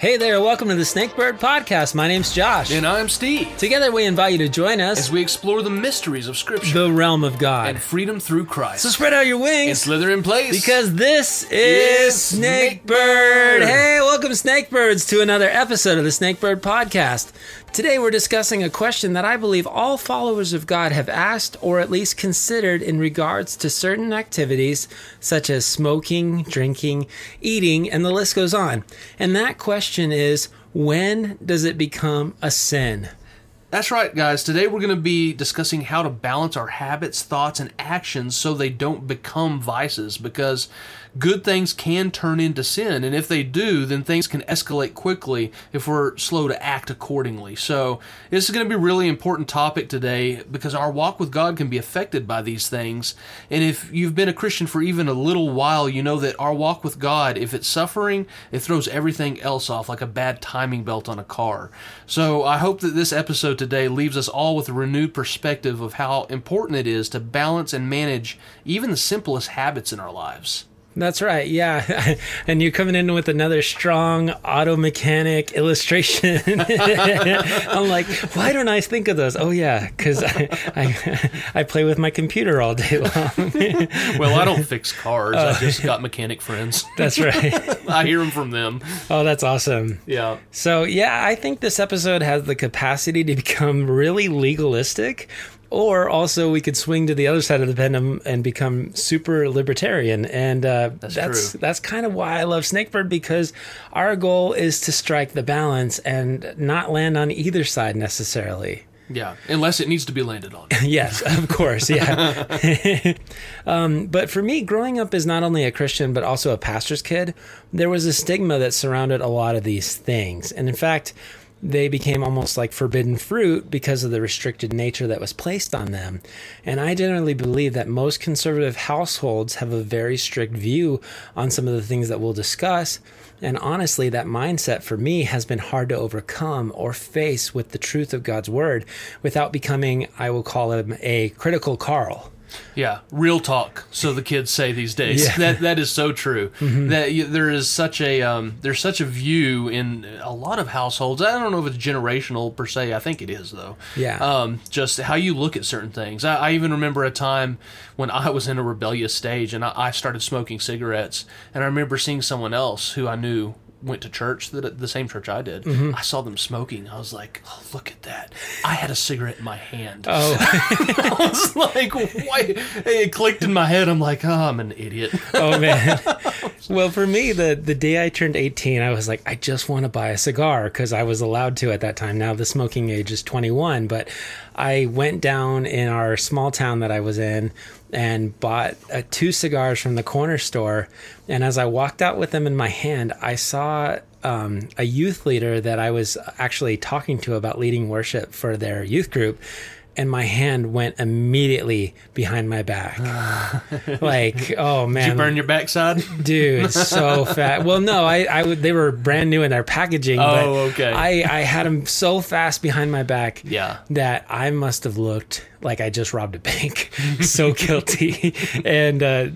Hey there, welcome to the Snakebird Podcast. My name's Josh. And I'm Steve. Together we invite you to join us As we explore the mysteries of Scripture the realm of God. and freedom through Christ. so spread out your wings and slither in place. because this is Snakebird. Snakebird. Hey, welcome Snakebirds to another episode of the Snakebird Podcast. Today we're discussing a question that I believe all followers of God have asked or at least considered in regards to certain activities such as smoking, drinking, eating, and the list goes on. And that question is when does it become a sin? That's right, guys. Today we're going to be discussing how to balance our habits, thoughts, and actions so they don't become vices because good things can turn into sin. And if they do, then things can escalate quickly if we're slow to act accordingly. So, this is going to be a really important topic today because our walk with God can be affected by these things. And if you've been a Christian for even a little while, you know that our walk with God, if it's suffering, it throws everything else off like a bad timing belt on a car. So, I hope that this episode today leaves us all with a renewed perspective of how important it is to balance and manage even the simplest habits in our lives. That's right, yeah. And you're coming in with another strong auto mechanic illustration. I'm like, why don't I think of those? Oh yeah, because I, I I play with my computer all day long. Well, I don't fix cars, I just got mechanic friends. That's right. I hear them from them. Oh, that's awesome. Yeah. So yeah, I think this episode has the capacity to become really legalistic. Or also, we could swing to the other side of the pendulum and become super libertarian, and uh, that's that's, that's kind of why I love Snakebird because our goal is to strike the balance and not land on either side necessarily. Yeah. Unless it needs to be landed on. yes, of course, yeah. um, but for me, growing up as not only a Christian but also a pastor's kid, there was a stigma that surrounded a lot of these things, and in fact, they became almost like forbidden fruit because of the restricted nature that was placed on them. And I generally believe that most conservative households have a very strict view on some of the things that we'll discuss. And honestly, that mindset for me has been hard to overcome or face with the truth of God's word without becoming, I will call him, a critical Carl. Yeah, real talk. So the kids say these days. Yeah. That that is so true. That you, there is such a um, there's such a view in a lot of households. I don't know if it's generational per se. I think it is though. Yeah. Um, just how you look at certain things. I, I even remember a time when I was in a rebellious stage and I, I started smoking cigarettes. And I remember seeing someone else who I knew went to church, the, the same church I did. Mm-hmm. I saw them smoking. I was like, oh, look at that. I had a cigarette in my hand. Oh, I was like, why? It clicked in my head. I'm like, oh, I'm an idiot. oh man. well, for me, the the day I turned 18, I was like, I just want to buy a cigar because I was allowed to at that time. Now the smoking age is 21, but I went down in our small town that I was in and bought uh, two cigars from the corner store. And as I walked out with them in my hand, I saw um, a youth leader that I was actually talking to about leading worship for their youth group. And my hand went immediately behind my back. like, oh man. Did you burn your backside? dude so fast well no i i would they were brand new in their packaging but Oh, okay. i i had them so fast behind my back Yeah. that i must have looked like i just robbed a bank so guilty and uh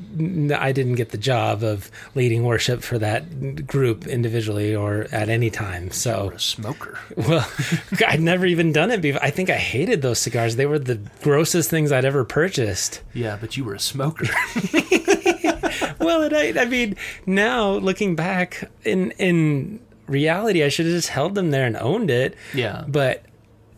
i didn't get the job of leading worship for that group individually or at any time so A smoker. well i'd never even done it before i think i hated those cigars they were the grossest things i'd ever purchased Yeah, but you were a smoker. well, and I, I mean, now looking back in in reality, I should have just held them there and owned it. Yeah. But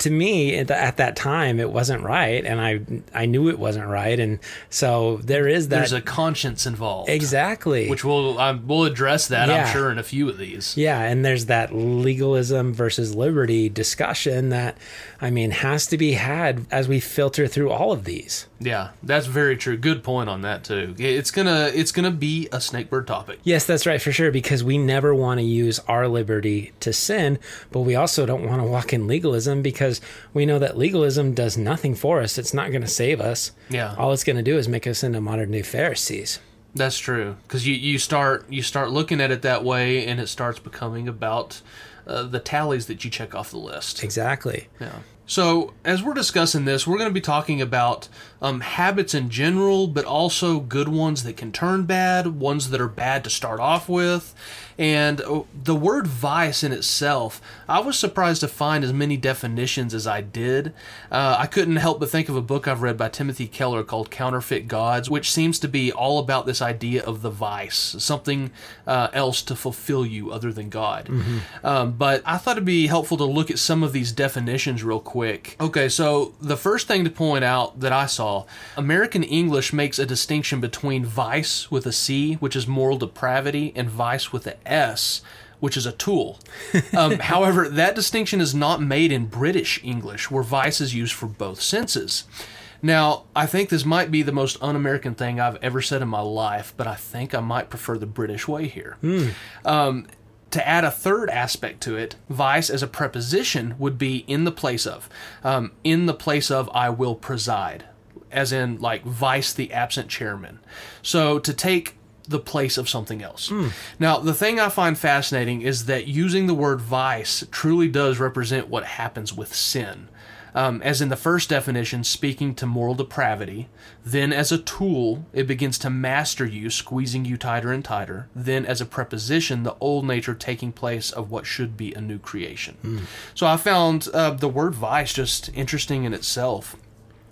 to me, at, the, at that time, it wasn't right, and I I knew it wasn't right, and so there is that There's a conscience involved. exactly. Which we'll um, we'll address that Yeah. I'm sure in a few of these. yeah, and there's that legalism versus liberty discussion that I mean has to be had as we filter through all of these. Yeah, that's very true. Good point on that too. It's gonna it's gonna be a snakebird topic. Yes, that's right for sure because we never want to use our liberty to sin, but we also don't want to walk in legalism because we know that legalism does nothing for us. It's not going to save us. Yeah. All it's going to do is make us into modern day Pharisees. That's true because you, you start you start looking at it that way, and it starts becoming about uh, the tallies that you check off the list. Exactly. Yeah. So as we're discussing this, we're going to be talking about um, habits in general, but also good ones that can turn bad, ones that are bad to start off with. And uh, the word vice in itself, I was surprised to find as many definitions as I did. Uh, I couldn't help but think of a book I've read by Timothy Keller called Counterfeit Gods, which seems to be all about this idea of the vice, something uh, else to fulfill you other than God. Mm-hmm. Um, but I thought it'd be helpful to look at some of these definitions real quick. Okay, so the first thing to point out that I saw American English makes a distinction between vice with a C, which is moral depravity, and vice with a S, which is a tool. Um, however, that distinction is not made in British English, where vice is used for both senses. Now, I think this might be the most un American thing I've ever said in my life, but I think I might prefer the British way here. Mm. Um, to add a third aspect to it, vice as a preposition would be in the place of. Um, in the place of, I will preside, as in, like, vice the absent chairman. So to take the place of something else. Mm. Now, the thing I find fascinating is that using the word vice truly does represent what happens with sin. Um, as in the first definition, speaking to moral depravity. Then, as a tool, it begins to master you, squeezing you tighter and tighter. Then, as a preposition, the old nature taking place of what should be a new creation. Mm. So, I found uh, the word vice just interesting in itself.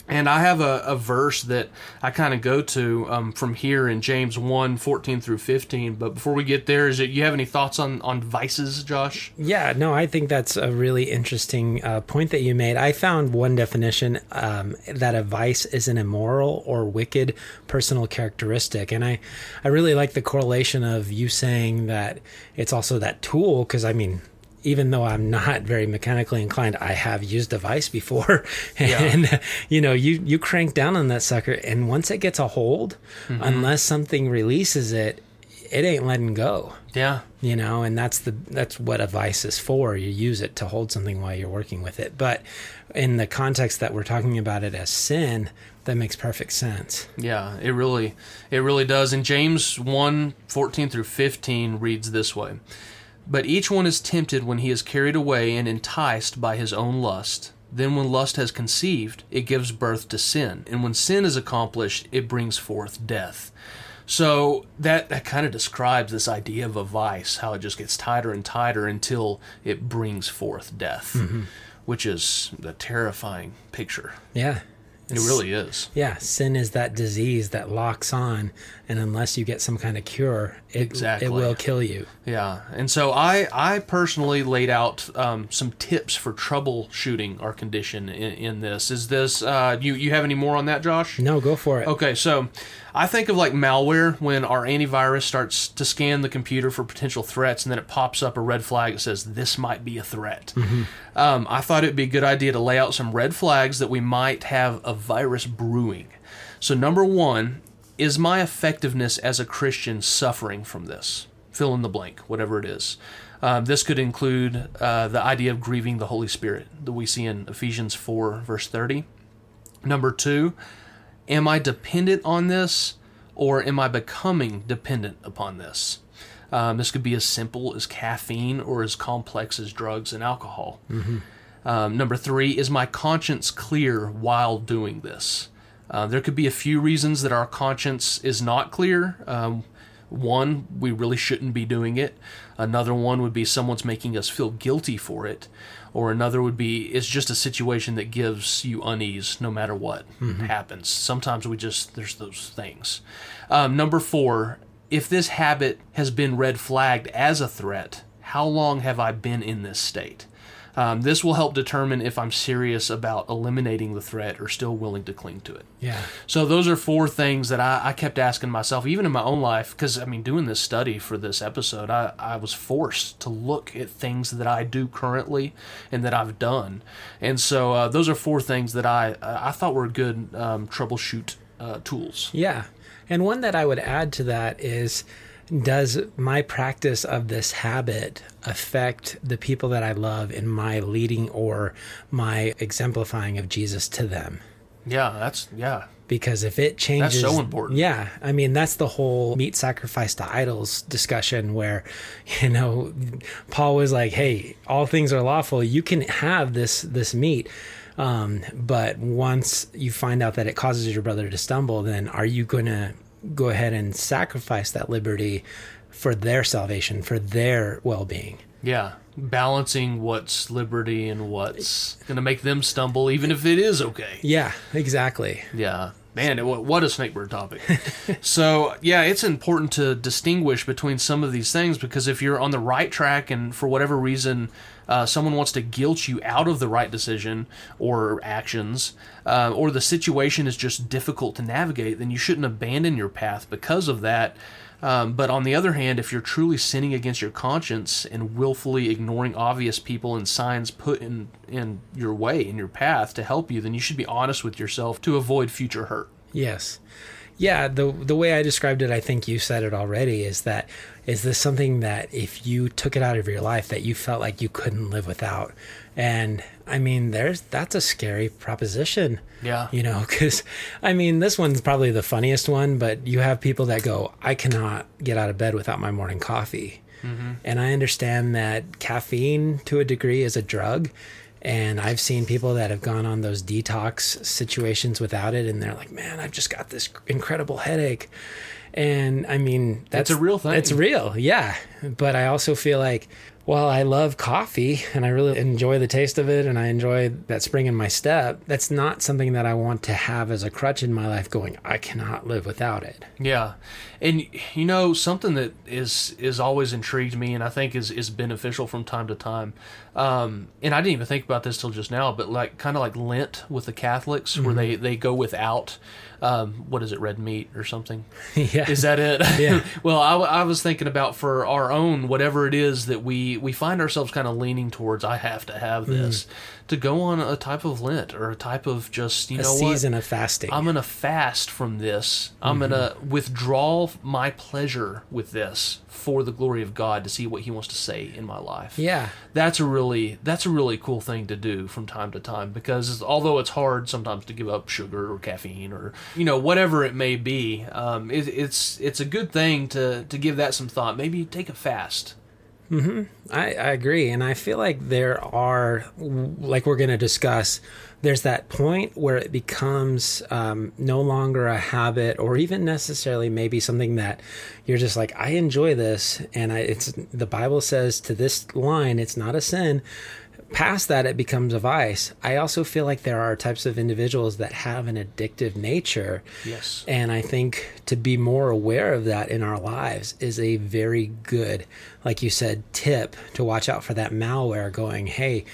And I have a, a verse that I kind of go to um, from here in James 1 14 through 15. But before we get there, is it you have any thoughts on, on vices, Josh? Yeah, no, I think that's a really interesting uh, point that you made. I found one definition um, that a vice is an immoral or wicked personal characteristic. And I, I really like the correlation of you saying that it's also that tool, because I mean, even though I'm not very mechanically inclined, I have used a vice before, and yeah. you know, you you crank down on that sucker, and once it gets a hold, mm-hmm. unless something releases it, it ain't letting go. Yeah, you know, and that's the that's what a vice is for. You use it to hold something while you're working with it, but in the context that we're talking about it as sin, that makes perfect sense. Yeah, it really it really does. And James 1, 14 through 15 reads this way. But each one is tempted when he is carried away and enticed by his own lust. Then, when lust has conceived, it gives birth to sin. And when sin is accomplished, it brings forth death. So that, that kind of describes this idea of a vice, how it just gets tighter and tighter until it brings forth death, mm-hmm. which is a terrifying picture. Yeah. It really is. Yeah, sin is that disease that locks on, and unless you get some kind of cure, it, exactly. it will kill you. Yeah, and so I I personally laid out um, some tips for troubleshooting our condition in, in this. Is this uh, you you have any more on that, Josh? No, go for it. Okay, so I think of like malware when our antivirus starts to scan the computer for potential threats and then it pops up a red flag that says this might be a threat. Mm-hmm. Um, I thought it'd be a good idea to lay out some red flags that we might have a virus brewing. So, number one, is my effectiveness as a Christian suffering from this? Fill in the blank, whatever it is. Um, this could include uh, the idea of grieving the Holy Spirit that we see in Ephesians 4, verse 30. Number two, am I dependent on this or am I becoming dependent upon this? Um, this could be as simple as caffeine or as complex as drugs and alcohol. Mm-hmm. Um, number three, is my conscience clear while doing this? Uh, there could be a few reasons that our conscience is not clear. Um, one, we really shouldn't be doing it. Another one would be someone's making us feel guilty for it or another would be it's just a situation that gives you unease no matter what mm-hmm. happens. Sometimes we just there's those things. Um, number four, if this habit has been red flagged as a threat, how long have I been in this state? Um, this will help determine if I'm serious about eliminating the threat or still willing to cling to it. Yeah. So those are four things that I, I kept asking myself, even in my own life, because I mean, doing this study for this episode, I, I was forced to look at things that I do currently and that I've done, and so uh, those are four things that I I thought were good um, troubleshoot uh, tools. Yeah, and one that I would add to that is does my practice of this habit affect the people that I love in my leading or my exemplifying of Jesus to them? Yeah, that's yeah. Because if it changes, that's so important. Yeah, I mean that's the whole meat sacrifice to idols discussion, where you know Paul was like, "Hey, all things are lawful. You can have this this meat." Um, but once you find out that it causes your brother to stumble, then are you going to go ahead and sacrifice that liberty for their salvation, for their well being? Yeah, balancing what's liberty and what's going to make them stumble, even if it is okay. Yeah, exactly. Yeah. Man, what a snakebird topic. so, yeah, it's important to distinguish between some of these things because if you're on the right track and for whatever reason uh, someone wants to guilt you out of the right decision or actions, uh, or the situation is just difficult to navigate, then you shouldn't abandon your path because of that. Um, but on the other hand, if you're truly sinning against your conscience and willfully ignoring obvious people and signs put in, in your way, in your path to help you, then you should be honest with yourself to avoid future hurt. Yes. Yeah, the the way I described it, I think you said it already, is that is this something that if you took it out of your life that you felt like you couldn't live without? And I mean, there's that's a scary proposition. Yeah. You know, cuz I mean, this one's probably the funniest one, but you have people that go, "I cannot get out of bed without my morning coffee." Mm-hmm. And I understand that caffeine to a degree is a drug. And I've seen people that have gone on those detox situations without it, and they're like, "Man, I've just got this incredible headache." And I mean, that's a real thing. It's real, yeah. But I also feel like, well, I love coffee and I really enjoy the taste of it and I enjoy that spring in my step. That's not something that I want to have as a crutch in my life going, I cannot live without it. Yeah, and you know something that is is always intrigued me, and I think is is beneficial from time to time. Um, and I didn't even think about this till just now, but like kind of like Lent with the Catholics, where they they go without. Um, what is it, red meat or something? yeah. Is that it? Yeah. well, I, I was thinking about for our own whatever it is that we we find ourselves kind of leaning towards. I have to have this to go on a type of Lent or a type of just you a know what season of fasting. I'm going to fast from this. I'm Mm-hmm. going to withdraw my pleasure with this for the glory of God to see what he wants to say in my life. yeah. That's a really that's a really cool thing to do from time to time because although it's hard sometimes to give up sugar or caffeine or you know whatever it may be, um, it, it's it's a good thing to to give that some thought. Maybe take a fast. I, I agree. And I feel like there are, like we're going to discuss, there's that point where it becomes um, no longer a habit or even necessarily maybe something that you're just like, I enjoy this. And I, it's the Bible says to this line, it's not a sin. Past that, it becomes a vice. I also feel like there are types of individuals that have an addictive nature. Yes. And I think to be more aware of that in our lives is a very good, like you said, tip to watch out for that malware going, hey,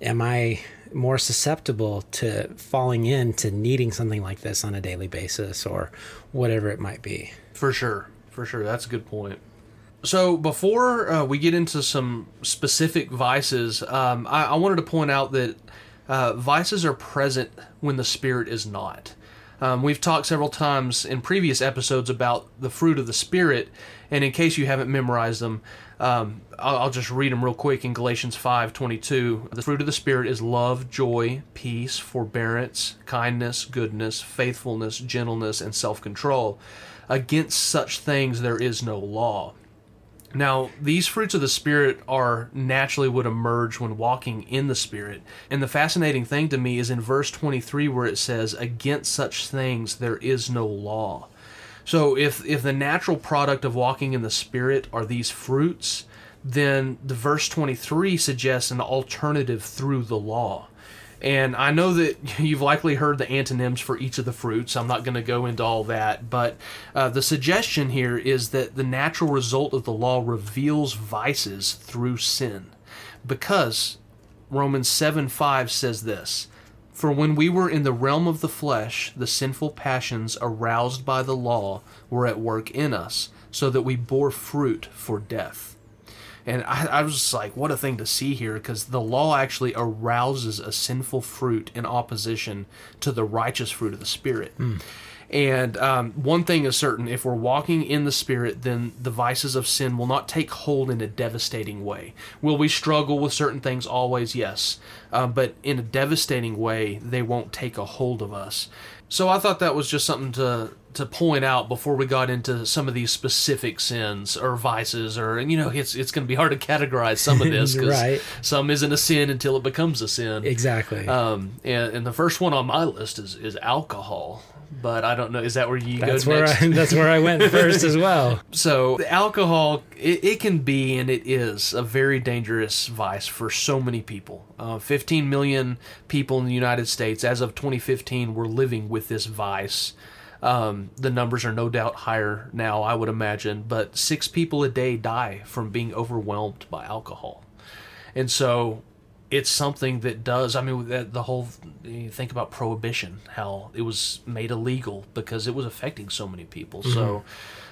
am I more susceptible to falling into needing something like this on a daily basis or whatever it might be? For sure. For sure. That's a good point. So before uh, we get into some specific vices, um, I, I wanted to point out that uh, vices are present when the spirit is not. Um, we've talked several times in previous episodes about the fruit of the spirit, and in case you haven't memorized them, um, I'll, I'll just read them real quick. In Galatians five twenty two, the fruit of the spirit is love, joy, peace, forbearance, kindness, goodness, faithfulness, gentleness, and self control. Against such things there is no law. Now, these fruits of the Spirit are naturally would emerge when walking in the Spirit. And the fascinating thing to me is in verse 23 where it says, Against such things there is no law. So if, if the natural product of walking in the Spirit are these fruits, then the verse 23 suggests an alternative through the law. And I know that you've likely heard the antonyms for each of the fruits. I'm not going to go into all that. But uh, the suggestion here is that the natural result of the law reveals vices through sin. Because Romans 7 5 says this For when we were in the realm of the flesh, the sinful passions aroused by the law were at work in us, so that we bore fruit for death. And I, I was just like, what a thing to see here, because the law actually arouses a sinful fruit in opposition to the righteous fruit of the Spirit. And um, one thing is certain if we're walking in the Spirit, then the vices of sin will not take hold in a devastating way. Will we struggle with certain things? Always, yes. Um, but in a devastating way, they won't take a hold of us. So I thought that was just something to to point out before we got into some of these specific sins or vices or and you know it's it's going to be hard to categorize some of this because Right. some isn't a sin until it becomes a sin. Exactly. Um, and, and the first one on my list is is alcohol. But I don't know. Is that where you that's go where next? I, that's where I went first as well. So the alcohol, it, it can be and it is a very dangerous vice for so many people. Uh, 15 million people in the United States, as of 2015, were living with this vice. Um, the numbers are no doubt higher now, I would imagine, but six people a day die from being overwhelmed by alcohol. And so it's something that does. I mean, that the whole you think about prohibition, how it was made illegal because it was affecting so many people. So,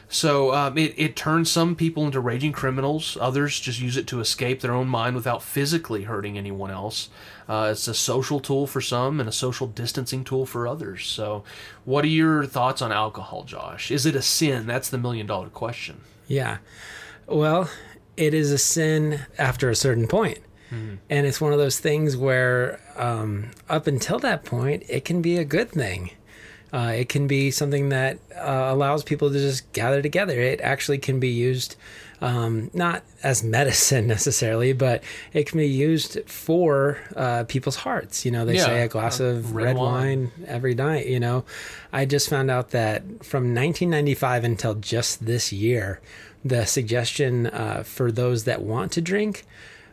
so um, it it turns some people into raging criminals. Others just use it to escape their own mind without physically hurting anyone else. Uh, it's a social tool for some and a social distancing tool for others. So, what are your thoughts on alcohol, Josh? Is it a sin? That's the million dollar question. Yeah. Well, it is a sin after a certain point. And it's one of those things where, um, up until that point, it can be a good thing. Uh, it can be something that uh, allows people to just gather together. It actually can be used um, not as medicine necessarily, but it can be used for uh, people's hearts. You know, they Yeah, say a glass uh, of red red, wine. wine every night. You know, I just found out that from 1995 until just this year, the suggestion uh, for those that want to drink,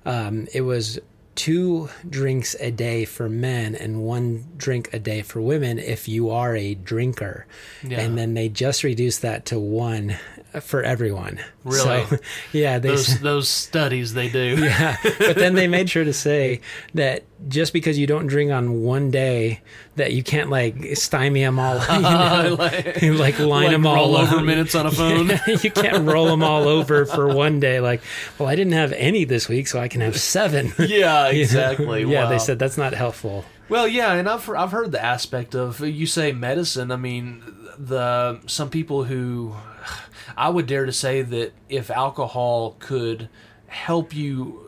um, it was two drinks a day for men and one drink a day for women if you are a drinker. Yeah. And then they just reduced that to one for everyone. Really? So, yeah, they Those those studies they do. yeah, but then they made sure to say that just because you don't drink on one day, that you can't like stymie them all, you know, like, like line like them all roll over minutes on a phone. you can't roll them all over for one day. Like, well, I didn't have any this week, so I can have seven. yeah, exactly. yeah, Wow. they said that's not helpful. Well, yeah, and I've I've heard the aspect of you say medicine. I mean, the some people who I would dare to say that if alcohol could help you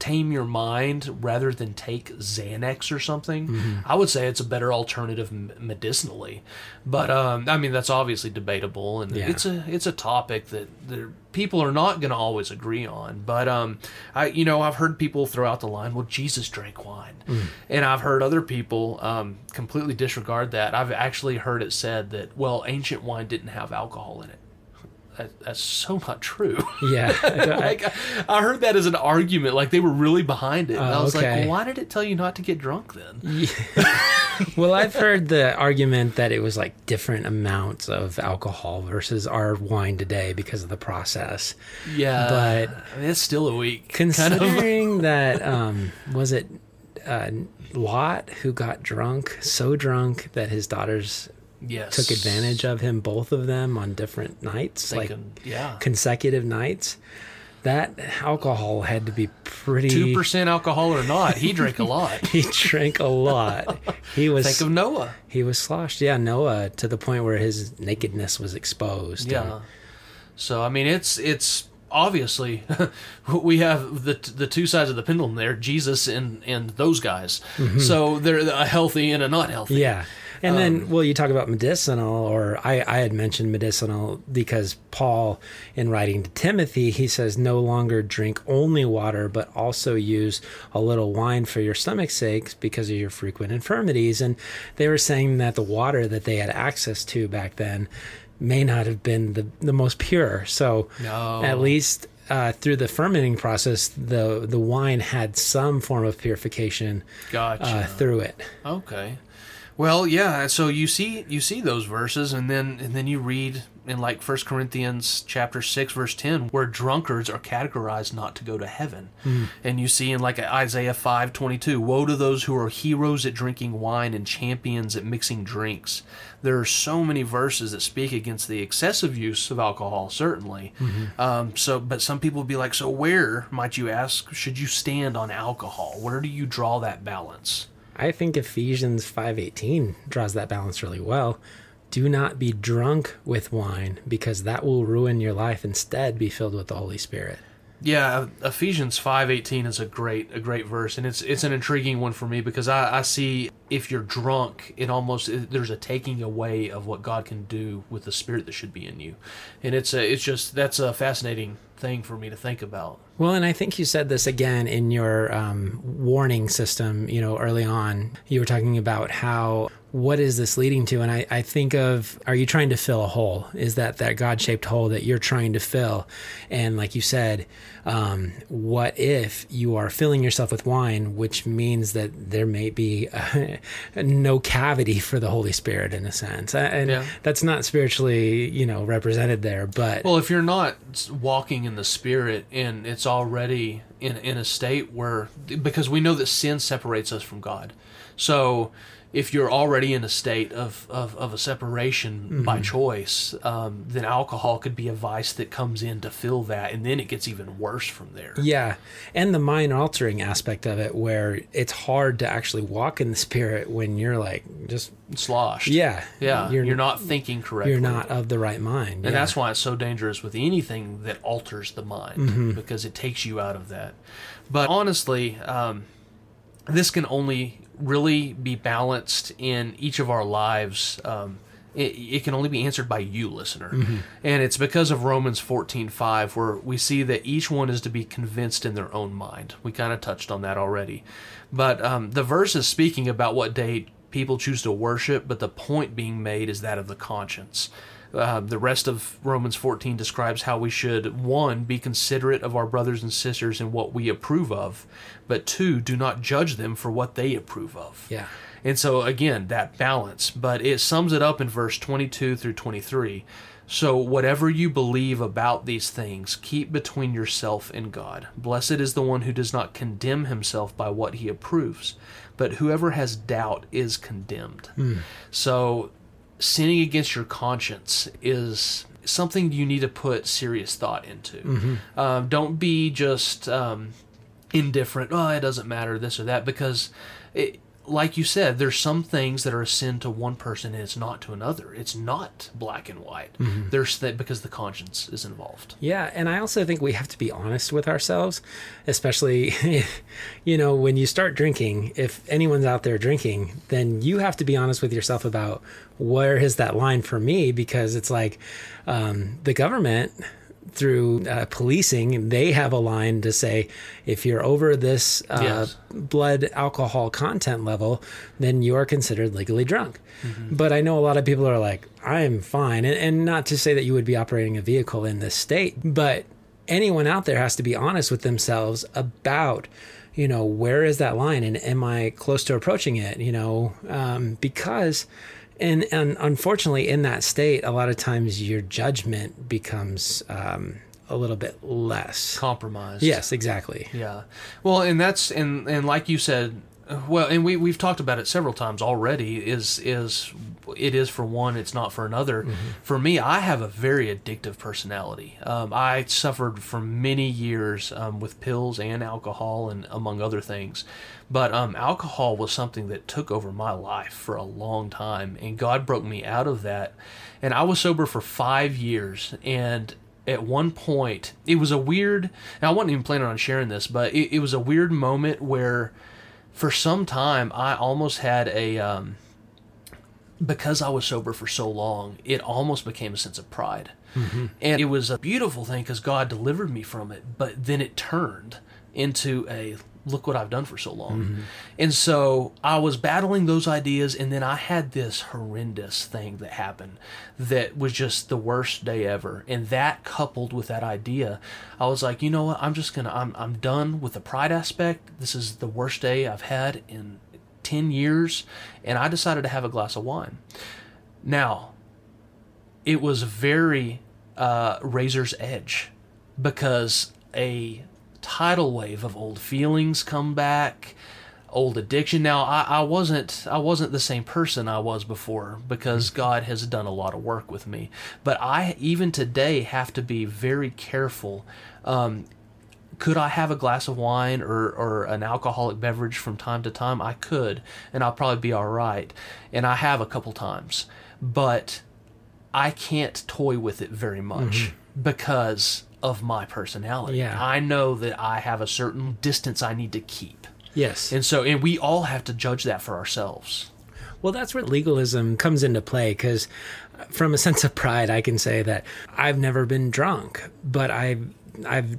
tame your mind rather than take Xanax or something, Mm-hmm. I would say it's a better alternative medicinally. But um, I mean, that's obviously debatable, and Yeah. it's a it's a topic that that people are not going to always agree on. But um, I you know I've heard people throw out the line, "Well, Jesus drank wine," and I've heard other people um, completely disregard that. I've actually heard it said that well, ancient wine didn't have alcohol in it. That, that's so not true. Yeah, I- like I, I heard that as an argument, like they were really behind it. And I Oh, was like, okay. well, why did it tell you not to get drunk then? well, I've heard the argument that it was like different amounts of alcohol versus our wine today because of the process. Yeah, But- I mean, it's still a week. kind of. Considering that, um, was it uh, Lot who got drunk, so drunk that his daughters Yes, took advantage of him, both of them on different nights, like yeah, consecutive nights. That alcohol had to be pretty. two percent alcohol or not, he drank a lot. He drank a lot. He was Think of Noah. he was sloshed. Yeah, Noah to the point where his nakedness was exposed. Yeah. So I mean, it's it's obviously we have the the two sides of the pendulum there, Jesus and and those guys. So they're a healthy and a not healthy. Mm-hmm. Yeah. And Um, then, well, you talk about medicinal, or I, I had mentioned medicinal because Paul, in writing to Timothy, he says, no longer drink only water, but also use a little wine for your stomach's sakes because of your frequent infirmities. And they were saying that the water that they had access to back then may not have been the, the most pure. So No. at least uh, through the fermenting process, the, the wine had some form of purification Gotcha. uh, through it. Okay. Well, yeah. So you see, you see those verses, and then and then you read in like First Corinthians chapter six, verse ten, where drunkards are categorized not to go to heaven, and you see in like Isaiah five twenty two, woe to those who are heroes at drinking wine and champions at mixing drinks. There are so many verses that speak against the excessive use of alcohol, certainly. Um, so, but some people would be like, so where might you ask? Should you stand on alcohol? Where do you draw that balance? I think Ephesians 5:18 draws that balance really well. Do not be drunk with wine because that will ruin your life. Instead, be filled with the Holy Spirit. Yeah, Ephesians five eighteen is a great a great verse, and it's it's an intriguing one for me because I, I see if you're drunk, it almost there's a taking away of what God can do with the spirit that should be in you, and it's a it's just that's a fascinating thing for me to think about. Well, and I think you said this again in your um, warning system, you know, early on. You were talking about how what is this leading to? And I, I think of, are you trying to fill a hole? Is that that God shaped hole that you're trying to fill? And like you said, um, what if you are filling yourself with wine, which means that there may be uh, no cavity for the Holy Spirit in a sense? And Yeah. that's not spiritually, you know, represented there. But Well, if you're not walking in the spirit and it's already in in a state where because we know that sin separates us from God. So if you're already in a state of, of, of a separation by choice, um, then alcohol could be a vice that comes in to fill that, and then it gets even worse from there. Yeah, and the mind altering aspect of it, where it's hard to actually walk in the spirit when you're like just Sloshed. yeah, Yeah. You're, You're, not thinking correctly. you're not of the right mind, And yeah. that's why it's so dangerous with anything that alters the mind Mm-hmm. because it takes you out of that. But honestly, um, this can only really be balanced in each of our lives. Um, it, it can only be answered by you, listener. Mm-hmm. And it's because of Romans 14 5, where we see that each one is to be convinced in their own mind. We kind of touched on that already. But um, the verse is speaking about what day people choose to worship, but the point being made is that of the conscience. Uh, the rest of Romans 14 describes how we should, one, be considerate of our brothers and sisters in what we approve of, but two, do not judge them for what they approve of. yeah, And so, again, that balance. But it sums it up in verse 22 through 23. So, whatever you believe about these things, keep between yourself and God. Blessed is the one who does not condemn himself by what he approves, but whoever has doubt is condemned. So, sinning against your conscience is something you need to put serious thought into. Um, don't be just um, indifferent. Oh, it doesn't matter this or that because, it, like you said, there's some things that are a sin to one person and it's not to another. It's not black and white. There's that because the conscience is involved. yeah. And I also think we have to be honest with ourselves, especially, you know, when you start drinking. If anyone's out there drinking, then you have to be honest with yourself about where is that line for me because it's like um, the government through uh, policing, they have a line to say if you're over this uh, Yes. blood alcohol content level, then you are considered legally drunk. But I know a lot of people are like, I'm fine. And, and not to say that you would be operating a vehicle in this state, but anyone out there has to be honest with themselves about you know where is that line and am i close to approaching it you know um, because and, and unfortunately in that state a lot of times your judgment becomes um, a little bit less Compromised. yes exactly Yeah. Well, and that's and and like you said, well, and we we've talked about it several times already. Is is it is for one, it's not for another. For me, I have a very addictive personality. Um, I suffered for many years um, with pills and alcohol, and among other things. But um, alcohol was something that took over my life for a long time, and God broke me out of that. And I was sober for five years, and at one point it was a weird i wasn't even planning on sharing this but it, it was a weird moment where for some time i almost had a um, because i was sober for so long it almost became a sense of pride and it was a beautiful thing because god delivered me from it but then it turned into a look what i've done for so long. And so i was battling those ideas and then i had this horrendous thing that happened that was just the worst day ever. And that coupled with that idea i was like you know what? I'm just gonna i'm, I'm done with the pride aspect. This is the worst day i've had in 10 years and i decided to have a glass of wine. Now it was very uh, razor's edge because a tidal wave of old feelings come back old addiction. Now I, I wasn't i wasn't the same person i was before because god has done a lot of work with me. But i even today have to be very careful. Um, could I have a glass of wine or, or an alcoholic beverage from time to time? I could, and I'll probably be all right. And I have a couple times, but I can't toy with it very much because of my personality. Yeah. I know that I have a certain distance I need to keep. Yes. And so, and we all have to judge that for ourselves. Well, that's where legalism comes into play because, from a sense of pride, I can say that I've never been drunk, but I've I've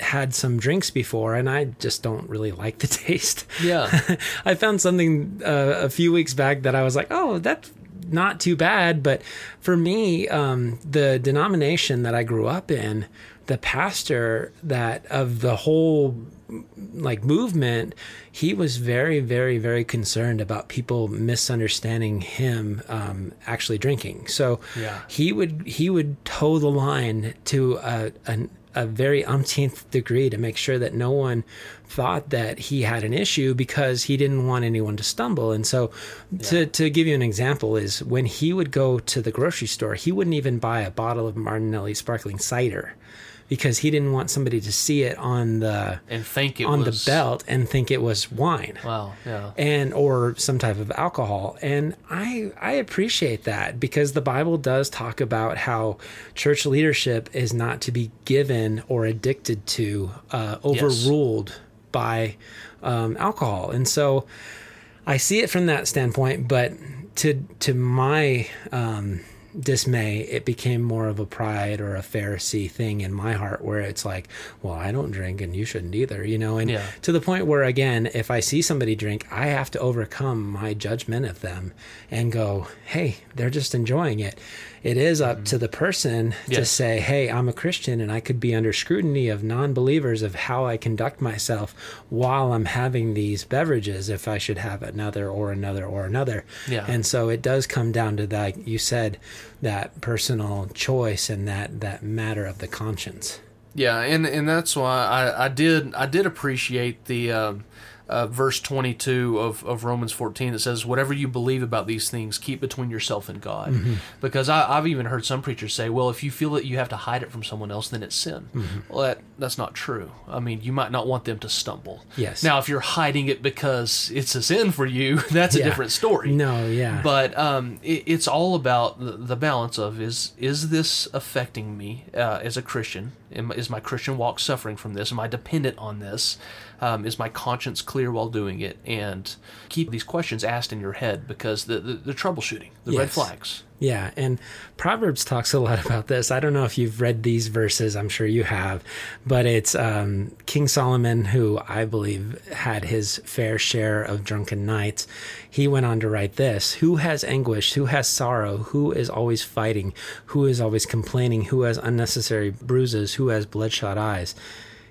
had some drinks before, and I just don't really like the taste. Yeah. I found something uh, a few weeks back that I was like, oh, that's not too bad. But for me, um, the denomination that I grew up in, the pastor that of the whole like movement he was very very very concerned about people misunderstanding him um, actually drinking so Yeah. he would he would toe the line to a, an a very umpteenth degree to make sure that no one thought that he had an issue because he didn't want anyone to stumble. And so, to, to give you an example, is when he would go to the grocery store, he wouldn't even buy a bottle of Martinelli sparkling cider because he didn't want somebody to see it on the And think it on was the belt and think it was wine Wow. Yeah. and or some type of alcohol and i i appreciate that because the bible does talk about how church leadership is not to be given or addicted to uh, overruled by um, alcohol and so i see it from that standpoint but to to my um, dismay, it became more of a pride or a Pharisee thing in my heart where it's like, well, I don't drink and you shouldn't either, you know? And Yeah. to the point where, again, if I see somebody drink, I have to overcome my judgment of them and go, hey, they're just enjoying it. It is up to the person to say, hey, I'm a Christian and I could be under scrutiny of non believers of how I conduct myself while I'm having these beverages, if I should have another or another or another. Yeah. And so it does come down to that, you said, that personal choice and that, that matter of the conscience. Yeah, and and that's why I, I did I did appreciate the um, uh, verse twenty two of, of Romans fourteen that says, "Whatever you believe about these things, keep between yourself and God." Mm-hmm. Because I, I've even heard some preachers say, "Well, if you feel that you have to hide it from someone else, then it's sin." Mm-hmm. Well, that that's not true. I mean, you might not want them to stumble. Yes. Now, if you're hiding it because it's a sin for you, that's a Yeah. different story. No, yeah. But um, it, it's all about the, the balance of is is this affecting me uh, as a Christian? Am, is my Christian walk suffering from this? Am I dependent on this? Um, is my conscience clear while doing it? And keep these questions asked in your head because the the, the troubleshooting, the red flags. Yeah, and Proverbs talks a lot about this. I don't know if you've read these verses, I'm sure you have, but it's um, King Solomon, who I believe had his fair share of drunken nights. He went on to write this Who has anguish? Who has sorrow? Who is always fighting? Who is always complaining? Who has unnecessary bruises? Who has bloodshot eyes?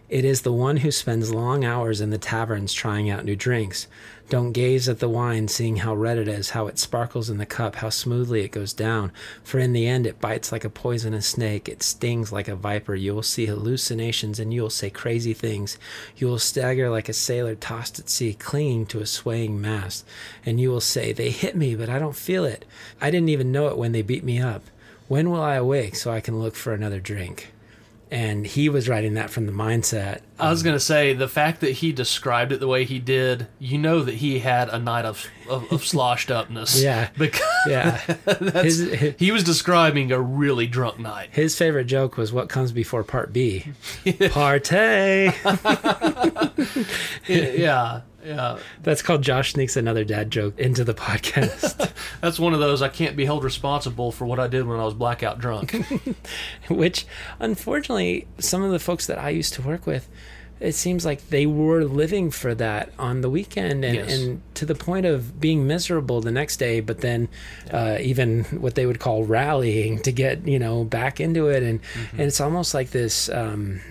It is the one who spends long hours in the taverns trying out new drinks. Don't gaze at the wine, seeing how red it is, how it sparkles in the cup, how smoothly it goes down. For in the end, it bites like a poisonous snake. It stings like a viper. You will see hallucinations and you will say crazy things. You will stagger like a sailor tossed at sea, clinging to a swaying mast. And you will say, They hit me, but I don't feel it. I didn't even know it when they beat me up. When will I awake so I can look for another drink? And he was writing that from the mindset I was gonna say the fact that he described it the way he did, you know that he had a night of of, of sloshed upness. Yeah. because yeah. that's, His- he was describing a really drunk night. His favorite joke was what comes before part B. Partay. yeah, yeah. That's called Josh sneaks another dad joke into the podcast, That's one of those I can't be held responsible for what I did when I was blackout drunk. which unfortunately some of the folks that I used to work with it seems like they were living for that on the weekend and, Yes. and to the point of being miserable the next day but then uh, even what they would call rallying to get you know back into it and and it's almost like this um,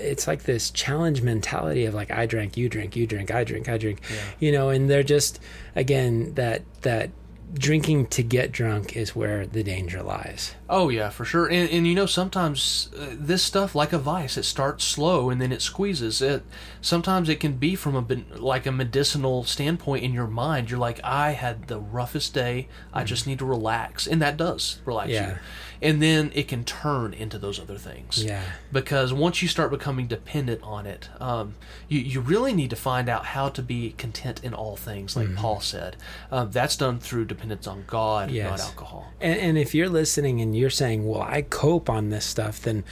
it's like this challenge mentality of like I drank, you drink, you drink, I drink, I drink, you know, and they're just again that that drinking to get drunk is where the danger lies. Oh yeah, for sure. And, and you know, sometimes uh, this stuff, like a vice, it starts slow and then it squeezes. It sometimes it can be from a like a medicinal standpoint in your mind. You're like, I had the roughest day. I just need to relax, and that does relax Yeah. you. And then it can turn into those other things. Yeah. Because once you start becoming dependent on it, um, you you really need to find out how to be content in all things, Mm-hmm. like Paul said. Um, that's done through dependence on God, Yes. not alcohol. And, and if you're listening and you're saying, "Well, I cope on this stuff," then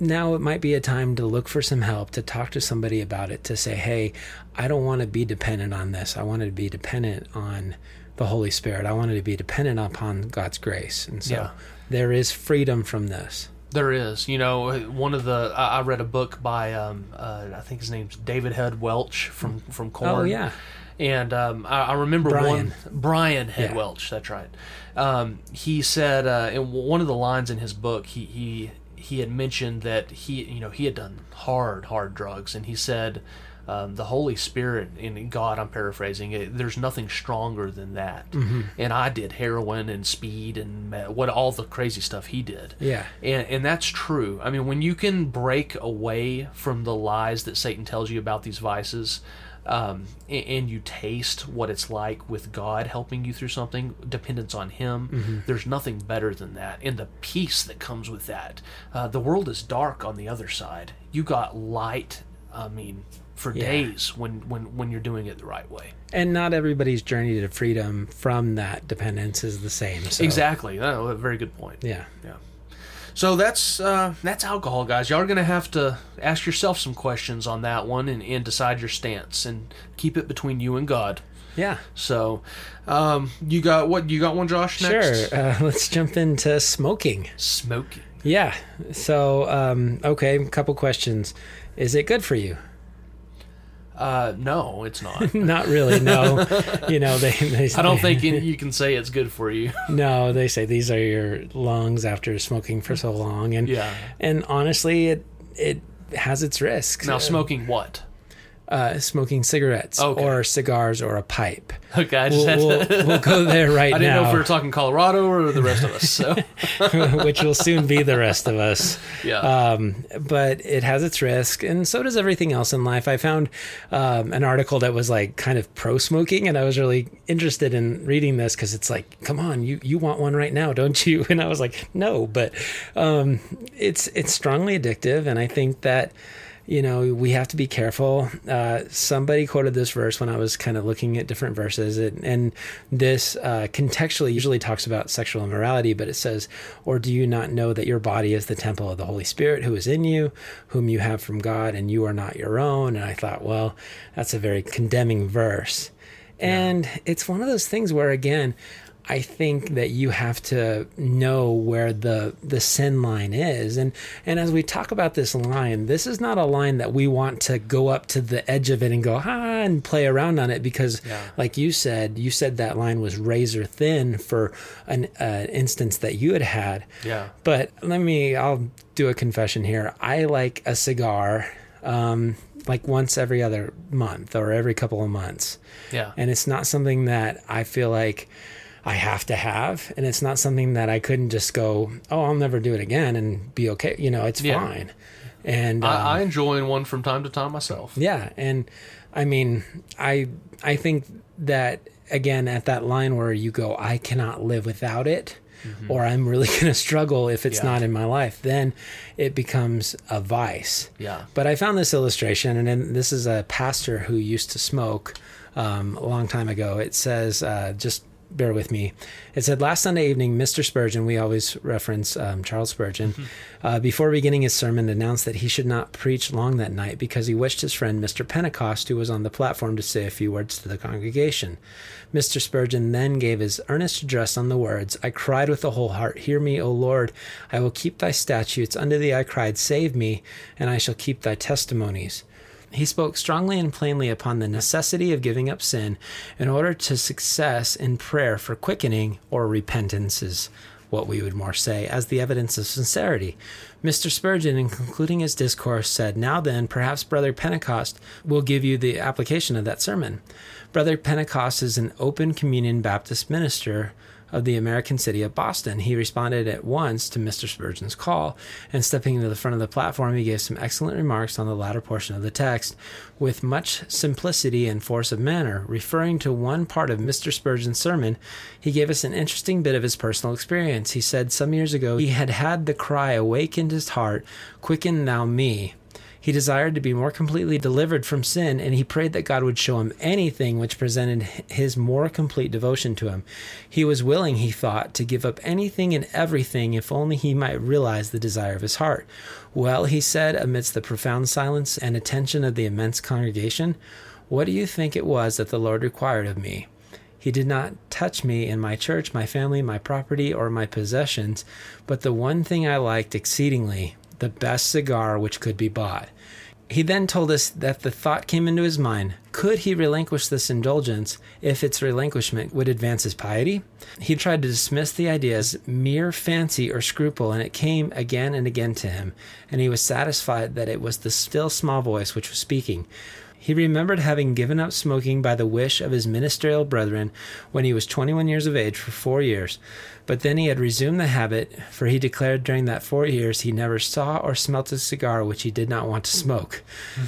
now it might be a time to look for some help, to talk to somebody about it, to say, hey, I don't want to be dependent on this. I want to be dependent on the Holy Spirit. I wanted to be dependent upon God's grace. And so Yeah. there is freedom from this. There is, you know, one of the I read a book by um, uh, I think his name's David Head Welch from from Korn. Oh, yeah. And um, I, I remember Brian. one Brian Head Yeah. Welch. That's right. Um, he said uh, in one of the lines in his book, he he he had mentioned that he you know he had done hard hard drugs, and he said. Um, the Holy Spirit in God, I'm paraphrasing it. There's nothing stronger than that. Mm-hmm. And I did heroin and speed and what all the crazy stuff he did. Yeah. And, and that's true. I mean, when you can break away from the lies that Satan tells you about these vices, um, and, and you taste what it's like with God helping you through something, dependence on Him, there's nothing better than that. And the peace that comes with that. Uh, the world is dark on the other side. You got light, I mean, for Yeah. days when, when, when you're doing it the right way. And not everybody's journey to freedom from that dependence is the same. So, Exactly. Oh, a very good point. Yeah. Yeah. So that's uh, that's alcohol, guys. Y'all are gonna have to ask yourself some questions on that one and, and decide your stance and keep it between you and God. Yeah. So, um, you got what? You got one, Josh? Next? Sure. Uh, let's jump into smoking. Smoking. Yeah. So, um, okay, a couple questions. Is it good for you? Uh, no, it's not. Not really. No. you know, they. they I don't think you can say it's good for you. No, they say these are your lungs after smoking for so long, and Yeah. and honestly, it it has its risks. Now, smoking what? Uh, smoking cigarettes Okay. or cigars or a pipe. Okay, I just We'll, had we'll, to. we'll go there right now. I didn't know if we were talking Colorado or the rest of us. So, which will soon be the rest of us. yeah. Um, but it has its risk, and so does everything else in life. I found um, an article that was like kind of pro smoking, and I was really interested in reading this because it's like, come on, you you want one right now, don't you? And I was like, no, but um, it's it's strongly addictive, and I think that you know we have to be careful. Uh, somebody quoted this verse when I was kind of looking at different verses, and, and this uh, contextually usually talks about sexual immorality, but it says, "Or do you not know that your body is the temple of the Holy Spirit who is in you, whom you have from God, and you are not your own?" And I thought, well, that's a very condemning verse, and it's one of those things where again. I think that you have to know where the the sin line is, and and as we talk about this line, this is not a line that we want to go up to the edge of it and go ah and play around on it because, Yeah. like you said, you said that line was razor thin for an uh, instance that you had had. yeah. But let me, I'll do a confession here. I like a cigar um, like once every other month or every couple of months Yeah. and it's not something that I feel like I have to have, and it's not something that I couldn't just go, oh, I'll never do it again and be okay. You know, it's Yeah. fine. And um, I, I enjoy one from time to time myself. yeah, and I mean, I I think that again at that line where you go, I cannot live without it. Or I'm really going to struggle if it's Mm-hmm. Yeah. not in my life. Then it becomes a vice. Yeah. But I found this illustration, and then this is a pastor who used to smoke um, a long time ago. It says, uh, just bear with me. It said, Last Sunday evening, Mr. Spurgeon, we always reference um, Charles Spurgeon, uh, before beginning his sermon, announced that he should not preach long that night because he wished his friend, Mr. Pentecost, who was on the platform, to say a few words to the congregation. Mr. Spurgeon then gave his earnest address on the words, I cried with a whole heart, Hear me, O Lord. I will keep thy statutes. Unto thee I cried, Save me, and I shall keep thy testimonies. He spoke strongly and plainly upon the necessity of giving up sin in order to success in prayer for quickening or repentance is what we would more say as the evidence of sincerity. Mr. Spurgeon, in concluding his discourse, said, Now then, perhaps Brother Pentecost will give you the application of that sermon. Brother Pentecost is an open communion Baptist minister of the American city of Boston. He responded at once to Mr. Spurgeon's call, and stepping to the front of the platform, he gave some excellent remarks on the latter portion of the text with much simplicity and force of manner. Referring to one part of Mr. Spurgeon's sermon, he gave us an interesting bit of his personal experience. He said some years ago he had had the cry awake in his heart, Quicken thou me. He desired to be more completely delivered from sin, and he prayed that God would show him anything which presented his more complete devotion to him. He was willing, he thought, to give up anything and everything if only he might realize the desire of his heart. Well, he said, amidst the profound silence and attention of the immense congregation, what do you think it was that the Lord required of me? He did not touch me in my church, my family, my property, or my possessions, but the one thing I liked exceedingly, the best cigar which could be bought. He then told us that the thought came into his mind could he relinquish this indulgence if its relinquishment would advance his piety? He tried to dismiss the idea as mere fancy or scruple, and it came again and again to him, and he was satisfied that it was the still small voice which was speaking. He remembered having given up smoking by the wish of his ministerial brethren when he was 21 years of age for four years, but then he had resumed the habit, for he declared during that four years he never saw or smelt a cigar which he did not want to smoke.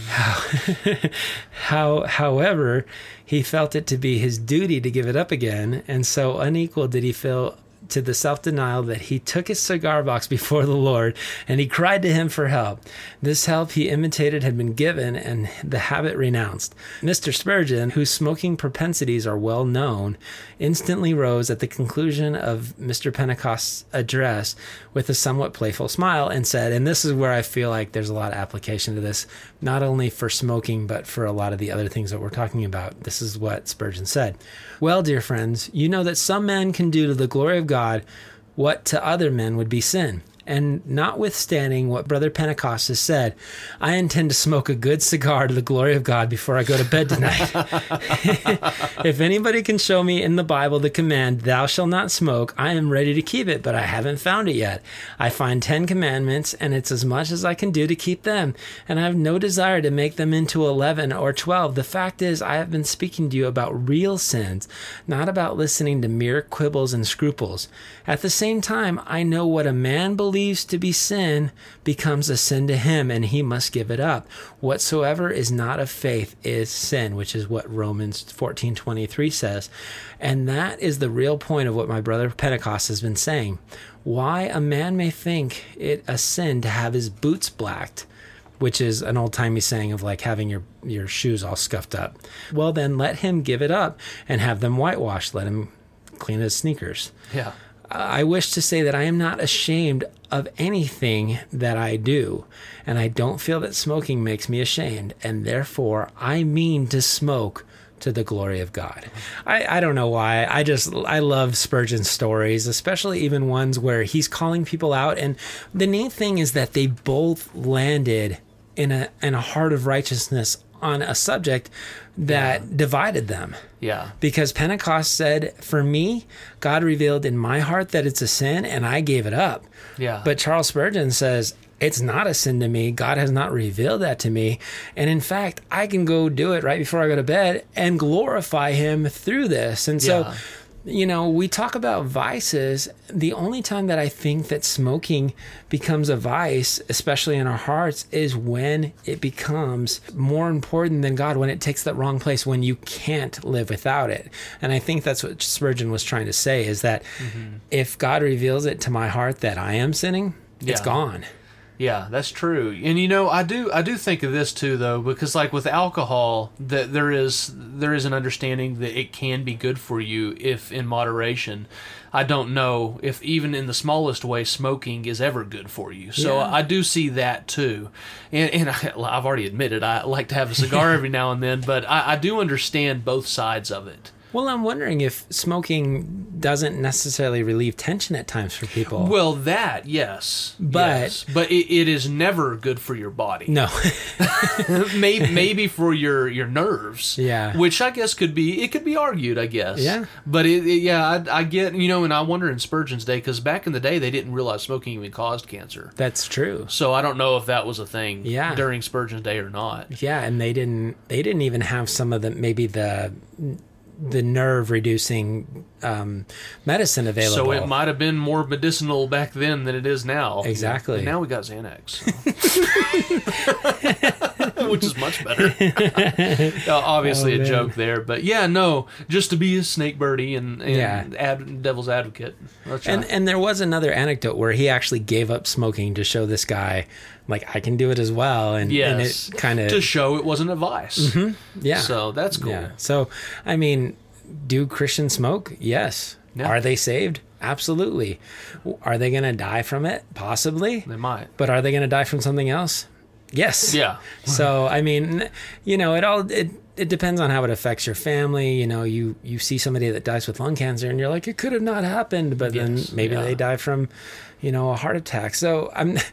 How, how, however, he felt it to be his duty to give it up again, and so unequal did he feel to the self denial that he took his cigar box before the Lord and he cried to him for help. This help he imitated had been given and the habit renounced. Mr. Spurgeon, whose smoking propensities are well known, instantly rose at the conclusion of Mr. Pentecost's address with a somewhat playful smile and said, and this is where I feel like there's a lot of application to this, not only for smoking, but for a lot of the other things that we're talking about. This is what Spurgeon said. Well, dear friends, you know that some men can do to the glory of God what to other men would be sin. And notwithstanding what Brother Pentecost has said, I intend to smoke a good cigar to the glory of God before I go to bed tonight. if anybody can show me in the Bible the command, Thou shalt not smoke, I am ready to keep it, but I haven't found it yet. I find 10 commandments, and it's as much as I can do to keep them, and I have no desire to make them into 11 or 12. The fact is, I have been speaking to you about real sins, not about listening to mere quibbles and scruples. At the same time, I know what a man believes believes to be sin becomes a sin to him and he must give it up. Whatsoever is not of faith is sin, which is what Romans 14:23 says. And that is the real point of what my brother Pentecost has been saying. Why a man may think it a sin to have his boots blacked which is an old timey saying of like having your your shoes all scuffed up. Well, then let him give it up and have them whitewashed. Let him clean his sneakers. Yeah. I wish to say that I am not ashamed of anything that I do, and I don't feel that smoking makes me ashamed, and therefore I mean to smoke to the glory of God. I, I don't know why. I just I love Spurgeon's stories, especially even ones where he's calling people out. And the neat thing is that they both landed in a in a heart of righteousness on a subject that yeah. divided them. Yeah. Because Pentecost said, for me, God revealed in my heart that it's a sin and I gave it up. Yeah. But Charles Spurgeon says, it's not a sin to me. God has not revealed that to me. And in fact, I can go do it right before I go to bed and glorify him through this. And so yeah you know, we talk about vices. The only time that I think that smoking becomes a vice, especially in our hearts, is when it becomes more important than God, when it takes that wrong place, when you can't live without it. And I think that's what Spurgeon was trying to say is that mm-hmm. if God reveals it to my heart that I am sinning, yeah. it's gone. Yeah, that's true. And you know, I do I do think of this too though because like with alcohol that there is there is an understanding that it can be good for you if in moderation. I don't know if even in the smallest way smoking is ever good for you. So yeah. I do see that too. And, and I, have already admitted I like to have a cigar every now and then, but I, I do understand both sides of it. Well, I'm wondering if smoking doesn't necessarily relieve tension at times for people. Well, that yes, but yes. but it, it is never good for your body. No, maybe maybe for your your nerves. Yeah, which I guess could be it could be argued. I guess. Yeah, but it, it, yeah, I, I, get you know, and I wonder in Spurgeon's day because back in the day they didn't realize smoking even caused cancer. That's true. So I don't know if that was a thing. Yeah. during Spurgeon's day or not. Yeah, and they didn't they didn't even have some of the maybe the the nerve reducing um, medicine available. So it might have been more medicinal back then than it is now. Exactly. And now we got Xanax. which is much better. Uh, obviously, Oh, a joke there, but yeah, no, just to be a snake birdie and, and Yeah. ad, devil's advocate. That's And right. and there was another anecdote where he actually gave up smoking to show this guy like I can do it as well, and, and yes, it kind of to show it wasn't a vice. yeah. So that's cool. Yeah. So, I mean, do Christians smoke? Yes. Yeah. Are they saved? Absolutely. Are they going to die from it? Possibly. They might. But are they going to die from something else? Yes. Yeah. So, I mean, you know, it all it it depends on how it affects your family. You know, you you see somebody that dies with lung cancer, and you're like, it could have not happened, but Yes, then maybe yeah. they die from, you know, a heart attack. So I'm.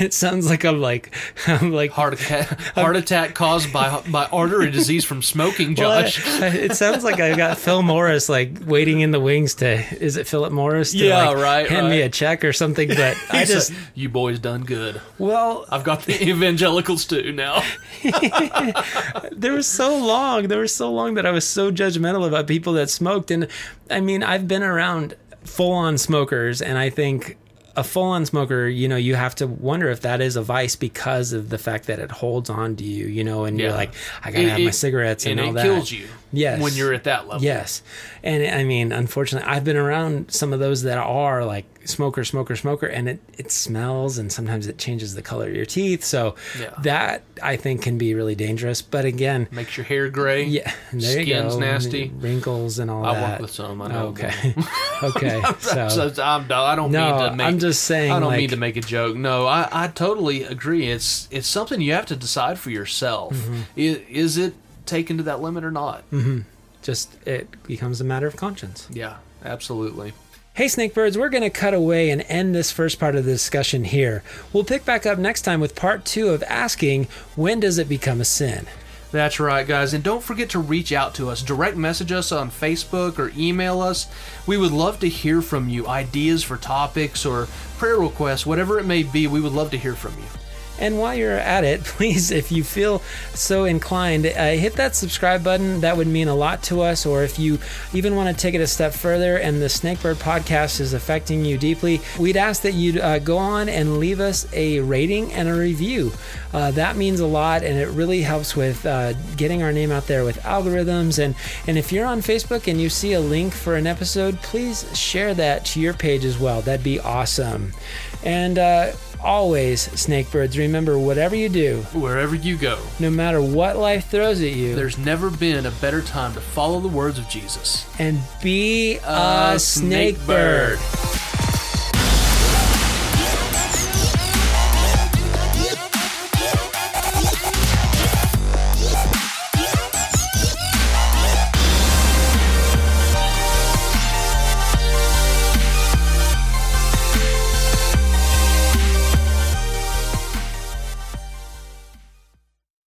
It sounds like I'm like I'm like Heart attack, heart attack caused by by artery disease from smoking, Well, I- it sounds like I've got Phil Morris like waiting in the wings to is it Philip Morris? To, Yeah, like, right, Hand me a check or something. But I just you boys done good. well, I've got the evangelicals too now. there was so long, there was so long that I was so judgmental about people that smoked, and I mean I've been around full on smokers, and I think. A full on smoker, you know, you have to wonder if that is a vice because of the fact that it holds on to you, you know, and you're like, I gotta It- have my cigarettes and, and all it that. kills you. Yes. when you're at that level. Yes. And I mean, unfortunately, I've been around some of those that are like smoker, smoker, smoker, and it, it smells and sometimes it changes the color of your teeth. So Yeah. that I think can be really dangerous. But again, makes your hair gray. yeah, there you Skin's go. nasty. Wrinkles and all I that. I work with some. I know. Okay. okay. So, So, I'm, I don't no, mean to make. I'm just saying, I don't like, mean to make a joke. No, I, I totally agree. It's it's something you have to decide for yourself. Mm-hmm. Is, is it taken to that limit or not? Mm-hmm. just it becomes a matter of conscience. Yeah, absolutely. Hey, Snakebirds, we're going to cut away and end this first part of the discussion here. We'll pick back up next time with part two of asking, when does it become a sin? That's right, guys. And don't forget to reach out to us. Direct message us on Facebook or email us. We would love to hear from you. Ideas for topics or prayer requests, whatever it may be, we would love to hear from you. And while you're at it, please, if you feel so inclined, uh, hit that subscribe button. That would mean a lot to us. Or if you even want to take it a step further and the Snakebird podcast is affecting you deeply, we'd ask that you uh, go on and leave us a rating and a review. Uh, that means a lot and it really helps with uh, getting our name out there with algorithms. And, and if you're on Facebook and you see a link for an episode, please share that to your page as well. That'd be awesome. And uh, always, Snakebirds, remember whatever you do, Wherever you go, no matter what life throws at you, there's never been a better time to follow the words of Jesus. and be A a snake bird. snakebird.